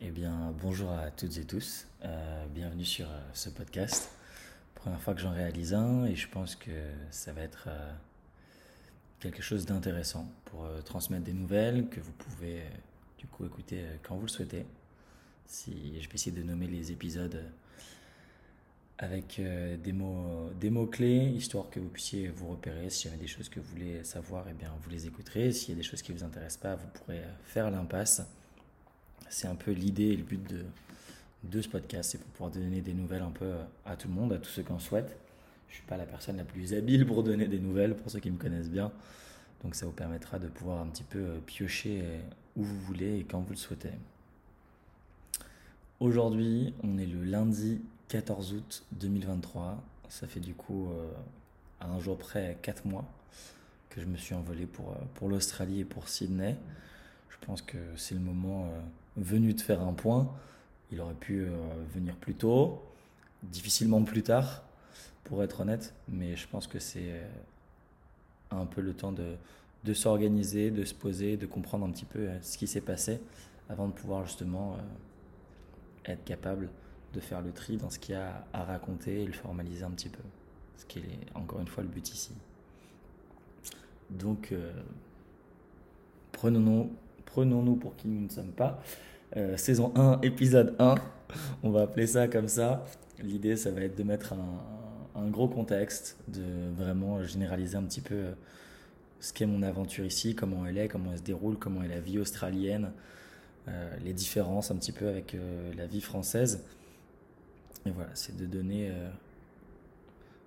Eh bien, bonjour à toutes et tous. Euh, bienvenue sur euh, ce podcast. Première fois que j'en réalise un et je pense que ça va être euh, quelque chose d'intéressant pour transmettre des nouvelles que vous pouvez du coup écouter quand vous le souhaitez. Si je vais essayer de nommer les épisodes avec des mots des mots clés histoire que vous puissiez vous repérer si jamais des choses que vous voulez savoir eh bien vous les écouterez s'il y a des choses qui vous intéressent pas vous pourrez faire l'impasse c'est un peu l'idée et le but de, ce podcast, c'est pour pouvoir donner des nouvelles un peu à tout le monde, à tous ceux qui en souhaitent. Je ne suis pas la personne la plus habile pour donner des nouvelles, pour ceux qui me connaissent bien. Donc ça vous permettra de pouvoir un petit peu euh, piocher euh, où vous voulez et quand vous le souhaitez. Aujourd'hui, on est le lundi 14 août 2023. Ça fait du coup euh, à un jour près 4 mois que je me suis envolé euh, pour l'Australie et pour Sydney. Je pense que c'est le moment euh, venu de faire un point. Il aurait pu euh, venir plus tôt, difficilement plus tard, pour être honnête, mais je pense que c'est euh, un peu le temps de, de s'organiser, de se poser, de comprendre un petit peu ce qui s'est passé avant de pouvoir justement être capable de faire le tri dans ce qu'il y a à raconter et le formaliser un petit peu. Ce qui est encore une fois le but ici. Donc, prenons-nous prenons-nous pour qui nous ne sommes pas. Euh, saison 1, épisode 1, on va appeler ça comme ça. L'idée, ça va être de mettre un, gros contexte, de vraiment généraliser un petit peu euh, ce qu'est mon aventure ici, comment elle est, comment elle se déroule, comment est la vie australienne, euh, les différences un petit peu avec la vie française. Et voilà, c'est de donner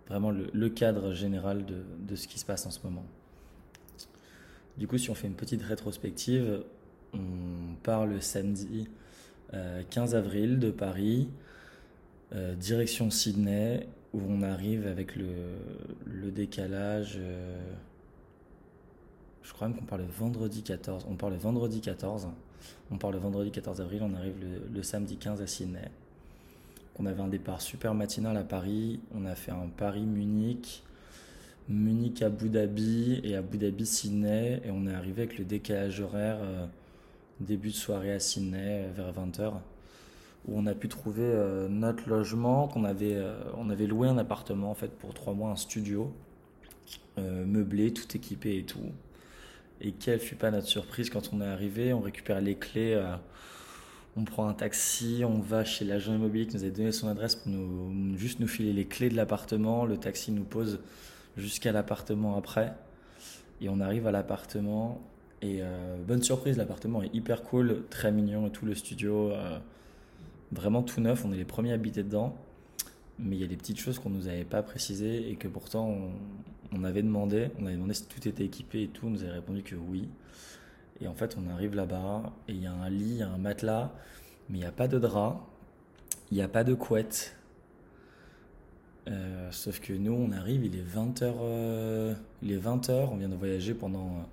vraiment le, cadre général de ce qui se passe en ce moment. Du coup, si on fait une petite rétrospective, on part le samedi euh, 15 avril de Paris, euh, direction Sydney, où on arrive avec le, décalage. euh, je crois même qu'on parle le vendredi 14. On parle le vendredi 14. On part le vendredi 14 avril, on arrive le, le samedi 15 à Sydney. On avait un départ super matinal à Paris. On a fait un Paris-Munich. Munich Abu Dhabi et Abu Dhabi Sydney et on est arrivé avec le décalage horaire euh, début de soirée à Sydney euh, vers 20h où on a pu trouver euh, notre logement qu'on avait on avait loué un appartement en fait pour trois mois un studio meublé tout équipé et tout et quelle fut pas notre surprise quand on est arrivé on récupère les clés on prend un taxi, on va chez l'agent immobilier qui nous a donné son adresse pour nous, juste nous filer les clés de l'appartement. Le taxi nous pose jusqu'à l'appartement après. Et on arrive à l'appartement. Et euh, bonne surprise, l'appartement est hyper cool, très mignon et tout, le studio. euh, vraiment tout neuf, on est les premiers à habiter dedans. Mais il y a des petites choses qu'on nous avait pas précisées et que pourtant on, on avait demandé. On avait demandé si tout était équipé et tout. On nous avait répondu que oui. Et en fait, on arrive là-bas et il y a un lit, il y a un matelas, mais il n'y a pas de drap, il n'y a pas de couette. Euh, sauf que nous, on arrive, il est 20h, il est 20h, on vient de voyager pendant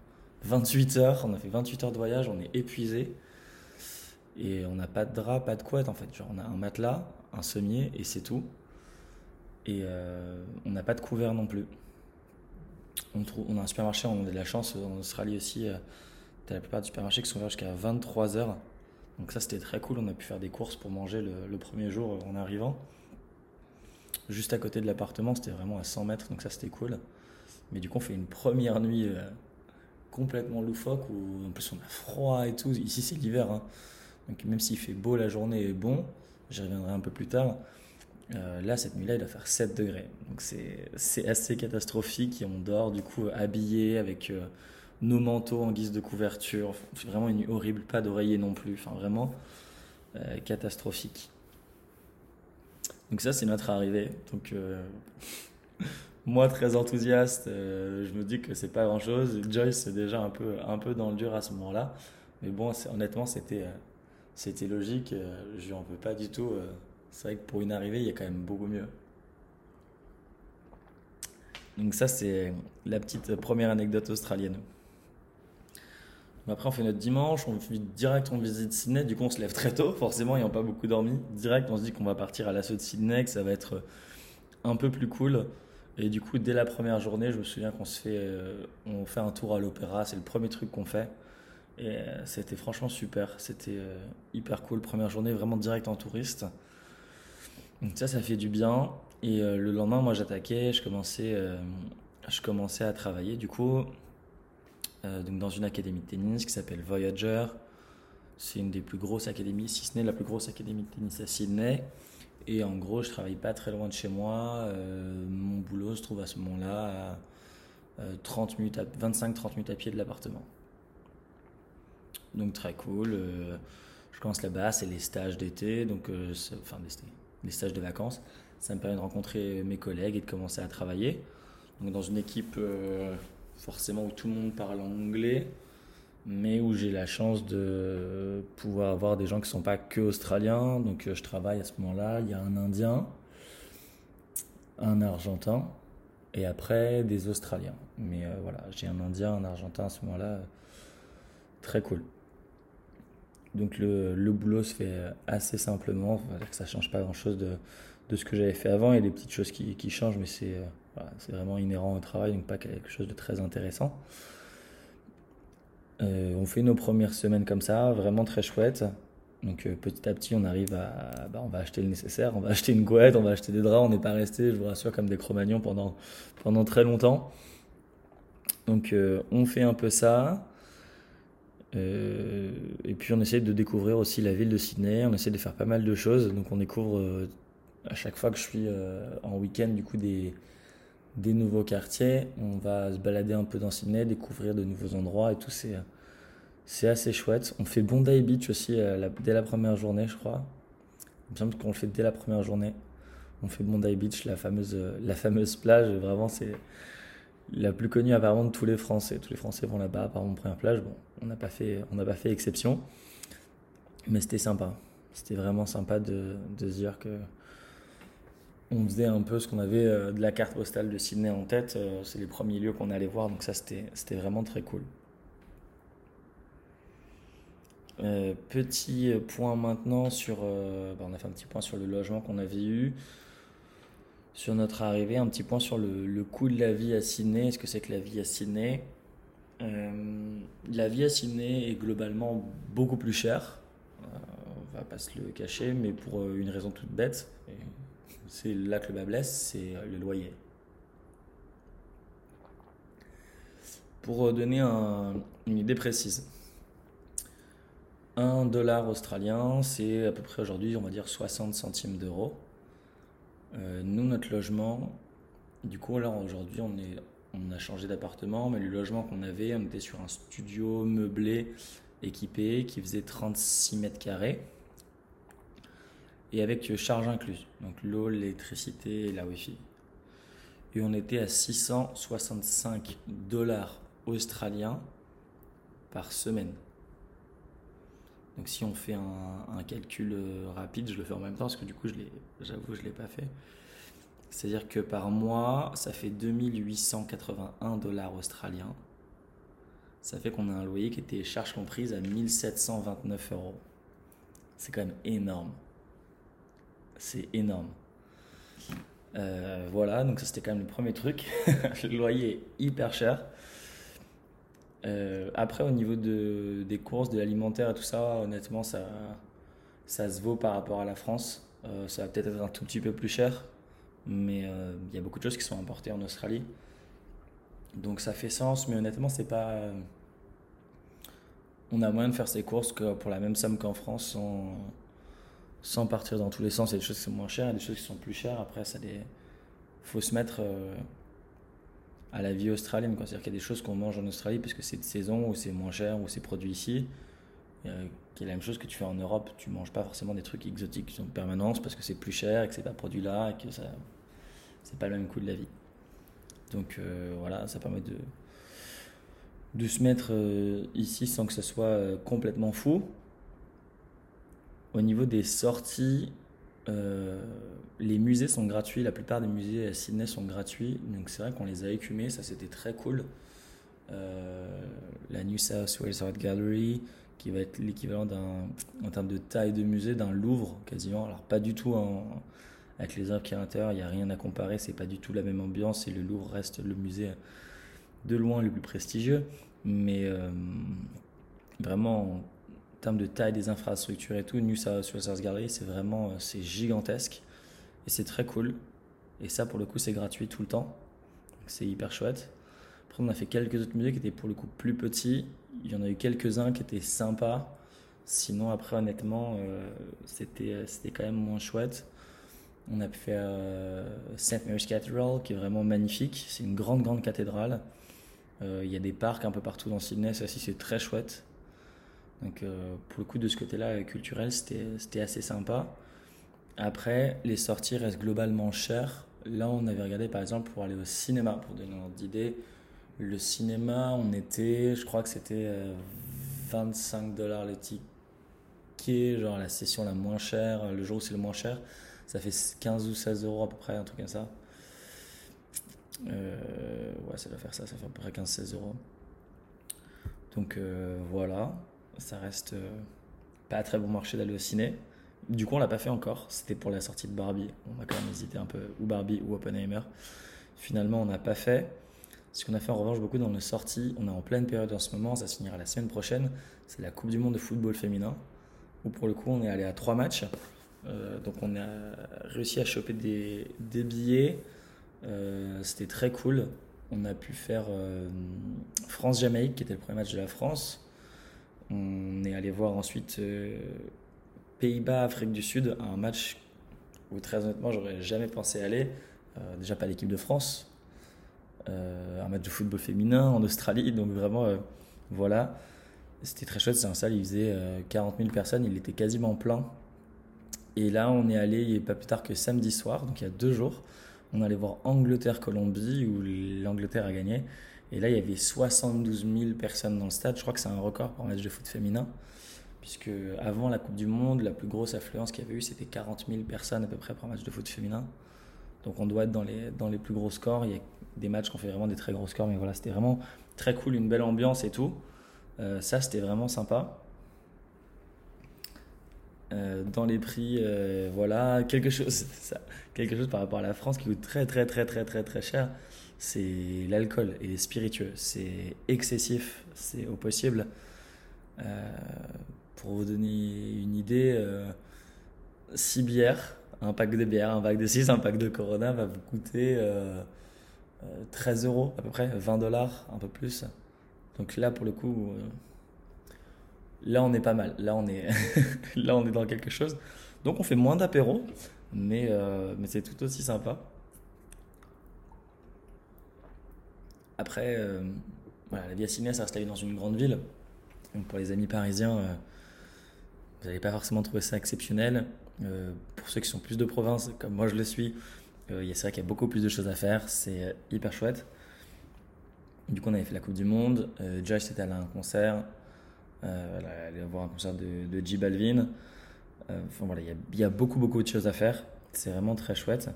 28 heures, on a fait 28 heures de voyage, on est épuisé. Et on n'a pas de drap, pas de couette en fait. Genre, on a un matelas, un sommier et c'est tout. Et euh, on n'a pas de couvert non plus. On, trouve, on a un supermarché, on a de la chance en Australie aussi. euh, T'as la plupart des supermarchés qui sont ouverts jusqu'à 23h. Donc ça, c'était très cool. On a pu faire des courses pour manger le, premier jour euh, en arrivant. Juste à côté de l'appartement, c'était vraiment à 100 mètres, donc ça, c'était cool. Mais du coup, on fait une première nuit euh, complètement loufoque où en plus on a froid et tout. Ici, c'est l'hiver. hein. Donc même s'il fait beau la journée et bon, j'y reviendrai un peu plus tard. euh, là, cette nuit-là, il doit faire 7 degrés. Donc c'est assez catastrophique et on dort du coup habillé avec euh, nos manteaux en guise de couverture. C'est vraiment une nuit horrible, pas d'oreiller non plus. Enfin, vraiment catastrophique. Donc ça, c'est notre arrivée. Donc euh, moi, très enthousiaste, euh, je me dis que c'est pas grand-chose. Joyce, c'est déjà un peu, un peu dans le dur à ce moment-là. Mais bon, honnêtement, c'était euh, c'était logique. je lui en veux pas du tout. c'est vrai que pour une arrivée, il y a quand même beaucoup mieux. Donc ça, c'est la petite première anecdote australienne. Après, on fait notre dimanche, on direct, on visite Sydney. Du coup, on se lève très tôt, forcément, ayant pas beaucoup dormi. Direct, on se dit qu'on va partir à l'assaut de Sydney, que ça va être un peu plus cool. Et du coup, dès la première journée, je me souviens qu'on se fait, euh, un tour à l'opéra. C'est le premier truc qu'on fait. Et c'était franchement super. C'était hyper cool. Première journée vraiment direct en touriste. Donc ça, ça fait du bien. Et le lendemain, moi, j'attaquais. Je commençais, je commençais à travailler. Du coup, donc dans une académie de tennis qui s'appelle Voyager. C'est une des plus grosses académies, si ce n'est la plus grosse académie de tennis à Sydney. Et en gros, je travaille pas très loin de chez moi. Euh, mon boulot se trouve à ce moment-là à 30 euh, minutes 25-30 minutes à pied de l'appartement. Donc très cool. Euh, je commence là-bas, c'est les stages d'été, donc enfin les stages de vacances. Ça me permet de rencontrer mes collègues et de commencer à travailler. Donc dans une équipe forcément où tout le monde parle anglais mais où j'ai la chance de pouvoir avoir des gens qui ne sont pas que australiens. Donc euh, je travaille à ce moment-là. Il y a un Indien, un Argentin et après des Australiens. Mais euh, voilà, j'ai un Indien, un Argentin à ce moment-là. Très cool. Donc le, boulot se fait assez simplement. Ça ne change pas grand-chose de, de, ce que j'avais fait avant. Il y a des petites choses qui, qui changent, mais c'est voilà, vraiment inhérent au travail, donc pas quelque chose de très intéressant. Euh, on fait nos premières semaines comme ça, vraiment très chouette. Donc euh, petit à petit, on arrive à, bah, on va acheter le nécessaire, on va acheter une couette, on va acheter des draps. On n'est pas resté, je vous rassure, comme des Cro-Magnons pendant pendant très longtemps. Donc euh, on fait un peu ça. et puis on essaie de découvrir aussi la ville de Sydney. On essaie de faire pas mal de choses. Donc on découvre à chaque fois que je suis en week-end du coup des des nouveaux quartiers. On va se balader un peu dans Sydney, découvrir de nouveaux endroits et tout. C'est, c'est assez chouette. On fait Bondi Beach aussi euh, dès la première journée, je crois. Il me semble qu'on le fait dès la première journée. On fait Bondi Beach, la fameuse, euh, la fameuse plage. Vraiment, c'est la plus connue apparemment de tous les Français. Tous les Français vont là-bas, apparemment, première plage. Bon, on n'a pas fait, pas fait exception. Mais c'était sympa. C'était vraiment sympa de, de se dire que on faisait un peu ce qu'on avait euh, de la carte postale de Sydney en tête. Euh, c'est les premiers lieux qu'on allait voir, donc ça c'était vraiment très cool. Euh, petit point maintenant sur. Bah, on a fait un petit point sur le logement qu'on avait eu. Sur notre arrivée, un petit point sur le, coût de la vie à Sydney. Est-ce que c'est que la vie à Sydney? La vie à Sydney est globalement beaucoup plus chère. on va pas se le cacher, mais pour une raison toute bête c'est là que le bas blesse, c'est le loyer. Pour donner une idée précise, un dollar australien, c'est à peu près aujourd'hui, on va dire 60 centimes d'euros. Euh, nous, notre logement, du coup, là aujourd'hui, on a changé d'appartement, mais le logement qu'on avait, on était sur un studio meublé équipé qui faisait 36 mètres carrés et avec charge incluse, donc l'eau, l'électricité et la Wi-Fi. Et on était à 665 dollars australiens par semaine. Donc si on fait un, calcul euh, rapide, je le fais en même temps parce que du coup, j'avoue, je ne l'ai pas fait. C'est-à-dire que par mois, ça fait 2881 dollars australiens. Ça fait qu'on a un loyer qui était charge comprise à 1729 euros. C'est quand même énorme c'est énorme. Euh, voilà, donc ça c'était quand même le premier truc. le loyer est hyper cher. Euh, après, au niveau de, des courses, de l'alimentaire et tout ça, honnêtement, ça, ça se vaut par rapport à la France. Euh, ça va peut-être être un tout petit peu plus cher, mais il y a beaucoup de choses qui sont importées en Australie. Donc ça fait sens, mais honnêtement, c'est pas. On a moyen de faire ses courses que pour la même somme qu'en France sans partir dans tous les sens. Il y a des choses qui sont moins chères, et des choses qui sont plus chères. Après, ça faut se mettre euh, à la vie australienne. C'est-à-dire qu'il y a des choses qu'on mange en Australie parce que c'est de saison, ou c'est moins cher, ou c'est produit ici. Euh, est la même chose que tu fais en Europe. Tu manges pas forcément des trucs exotiques qui sont en permanence parce que c'est plus cher et que c'est pas produit là et que ça c'est pas le même coût de la vie. Donc euh, voilà, ça permet de de se mettre ici sans que ce soit complètement fou. Au niveau des sorties, euh, les musées sont gratuits. La plupart des musées à Sydney sont gratuits. Donc c'est vrai qu'on les a écumés. Ça, c'était très cool. Euh, la New South Wales Art Gallery, qui va être l'équivalent d'un, en termes de taille de musée d'un Louvre quasiment. Alors pas du tout avec les œuvres qui à l'intérieur, il n'y a rien à comparer. C'est pas du tout la même ambiance et le Louvre reste le musée de loin le plus prestigieux. Mais euh, vraiment en termes de taille des infrastructures et tout, South Wales Gallery, c'est vraiment c'est gigantesque et c'est très cool. Et ça, pour le coup, c'est gratuit tout le temps. C'est hyper chouette. Après, on a fait quelques autres musées qui étaient pour le coup plus petits. Il y en a eu quelques-uns qui étaient sympas. Sinon, après, honnêtement, euh, c'était, c'était quand même moins chouette. On a faire euh, St. Mary's Cathedral, qui est vraiment magnifique. C'est une grande, grande cathédrale. Euh, il y a des parcs un peu partout dans Sydney. Ça aussi, c'est très chouette. Donc, pour le coup, de ce côté-là, culturel, c'était, assez sympa. Après, les sorties restent globalement chères. Là, on avait regardé par exemple pour aller au cinéma, pour donner une ordre d'idée. Le cinéma, on était, je crois que c'était 25 euh, dollars le ticket, genre la session la moins chère, le jour où c'est le moins cher. Ça fait 15 ou 16 euros à peu près, un truc comme ça. Euh, ouais, ça doit faire ça, ça fait à peu près 15-16 euros. Donc euh, voilà, ça reste pas très bon marché d'aller au ciné. Du coup, on l'a pas fait encore. C'était pour la sortie de Barbie. On a quand même hésité un peu, ou Barbie ou Oppenheimer. Finalement, on n'a pas fait. Ce qu'on a fait en revanche beaucoup dans nos sorties, on est en pleine période en ce moment, ça se finira la semaine prochaine. C'est la Coupe du Monde de football féminin. Où pour le coup, on est allé à trois matchs. Euh, donc, on a réussi à choper des, billets. Euh, c'était très cool. On a pu faire euh, France-Jamaïque, qui était le premier match de la France. On est allé voir ensuite Pays-Bas, Afrique du Sud, un match où très honnêtement, j'aurais jamais pensé aller. Euh, déjà pas l'équipe de France, euh, un match de football féminin en Australie, donc vraiment, euh, voilà. C'était très chouette, c'est un salle, il faisait 40 000 personnes, il était quasiment plein. Et là, on est allé, pas plus tard que samedi soir, donc il y a deux jours, on allait voir Angleterre-Colombie, où l'Angleterre a gagné. Et là, il y avait 72 000 personnes dans le stade. Je crois que c'est un record pour un match de foot féminin puisque avant la Coupe du Monde, la plus grosse affluence qu'il y avait eu, c'était 40 000 personnes à peu près pour un match de foot féminin. Donc on doit être dans les, plus gros scores. Il y a des matchs qui ont fait vraiment des très gros scores, mais voilà, c'était vraiment très cool, une belle ambiance et tout. Euh, ça, c'était vraiment sympa. Euh, dans les prix, euh, voilà, quelque chose, ça, quelque chose par rapport à la France qui coûte très très très très très très cher, c'est l'alcool et les spiritueux. C'est excessif, c'est au possible. Pour vous donner une idée, 6 euh, bières, un pack de bières, un pack de 6, un pack de Corona va vous coûter 13 euh, euh, euros à peu près, 20 dollars, un peu plus. Donc là, pour le coup, là on est pas mal. Là on est, là on est dans quelque chose. Donc on fait moins d'apéro, mais, mais c'est tout aussi sympa. Après, voilà, la vie à Sydney, ça reste dans une grande ville. Donc pour les amis parisiens, vous n'allez pas forcément trouver ça exceptionnel. Euh, pour ceux qui sont plus de province, comme moi je le suis, euh, c'est vrai qu'il y a beaucoup plus de choses à faire. C'est euh, hyper chouette. Du coup, on avait fait la Coupe du Monde. Joyce était allé à un concert. Elle allait voir un concert de, de J Balvin. Enfin voilà, il y, a, beaucoup, beaucoup de choses à faire. C'est vraiment très chouette.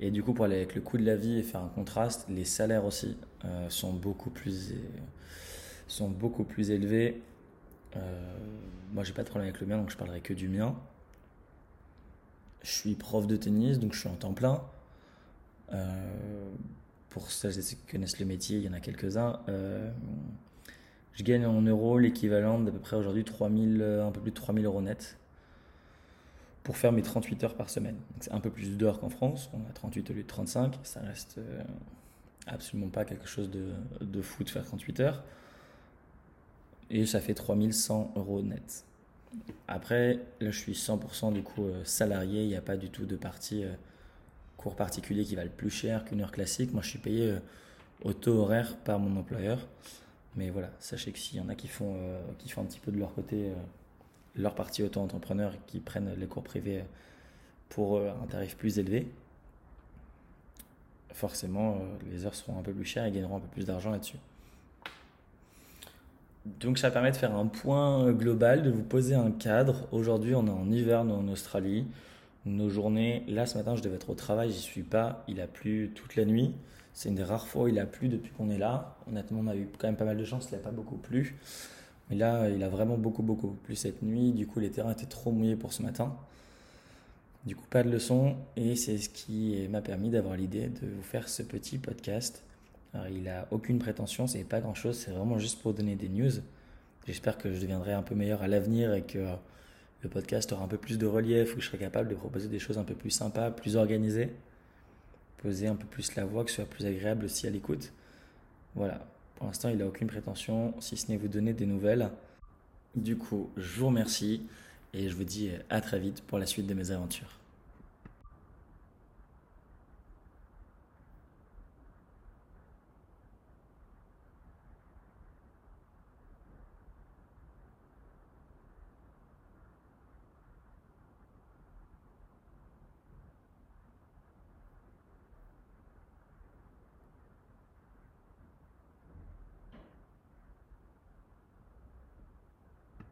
Et du coup, pour aller avec le coût de la vie et faire un contraste, les salaires aussi sont, beaucoup plus, sont beaucoup plus élevés. Euh, moi, j'ai pas de problème avec le mien, donc je parlerai que du mien. Je suis prof de tennis, donc je suis en temps plein. Euh, pour ceux qui connaissent le métier, il y en a quelques-uns. Euh, je gagne en euros l'équivalent d'à peu près aujourd'hui 3000, un peu plus de 3000 euros net pour faire mes 38 heures par semaine. C'est un peu plus d'heures qu'en France, on a 38 au lieu de 35, ça reste absolument pas quelque chose de, de fou de faire 38 heures et ça fait 3100 euros net. Après, là, je suis 100% du coup euh, salarié, il n'y a pas du tout de partie euh, cours particulier qui valent plus cher qu'une heure classique. Moi, je suis payé euh, au taux horaire par mon employeur. Mais voilà, sachez que s'il y en a qui font, qui font un petit peu de leur côté leur partie auto-entrepreneur et qui prennent les cours privés pour un tarif plus élevé, forcément, les heures seront un peu plus chères et gagneront un peu plus d'argent là-dessus. Donc ça permet de faire un point global, de vous poser un cadre. Aujourd'hui, on est en hiver, en Australie. Nos journées, là ce matin, je devais être au travail, j'y suis pas. Il a plu toute la nuit. C'est une des rares fois où il a plu depuis qu'on est là. Honnêtement, on a eu quand même pas mal de chance, il n'a pas beaucoup plu. Mais là, il a vraiment beaucoup, beaucoup plu cette nuit. Du coup, les terrains étaient trop mouillés pour ce matin. Du coup, pas de leçon. Et c'est ce qui m'a permis d'avoir l'idée de vous faire ce petit podcast il a aucune prétention, c'est pas grand chose, c'est vraiment juste pour donner des news. J'espère que je deviendrai un peu meilleur à l'avenir et que le podcast aura un peu plus de relief, où je serai capable de proposer des choses un peu plus sympas, plus organisées, poser un peu plus la voix, que ce soit plus agréable aussi à l'écoute. Voilà, pour l'instant, il n'a aucune prétention, si ce n'est vous donner des nouvelles. Du coup, je vous remercie et je vous dis à très vite pour la suite de mes aventures.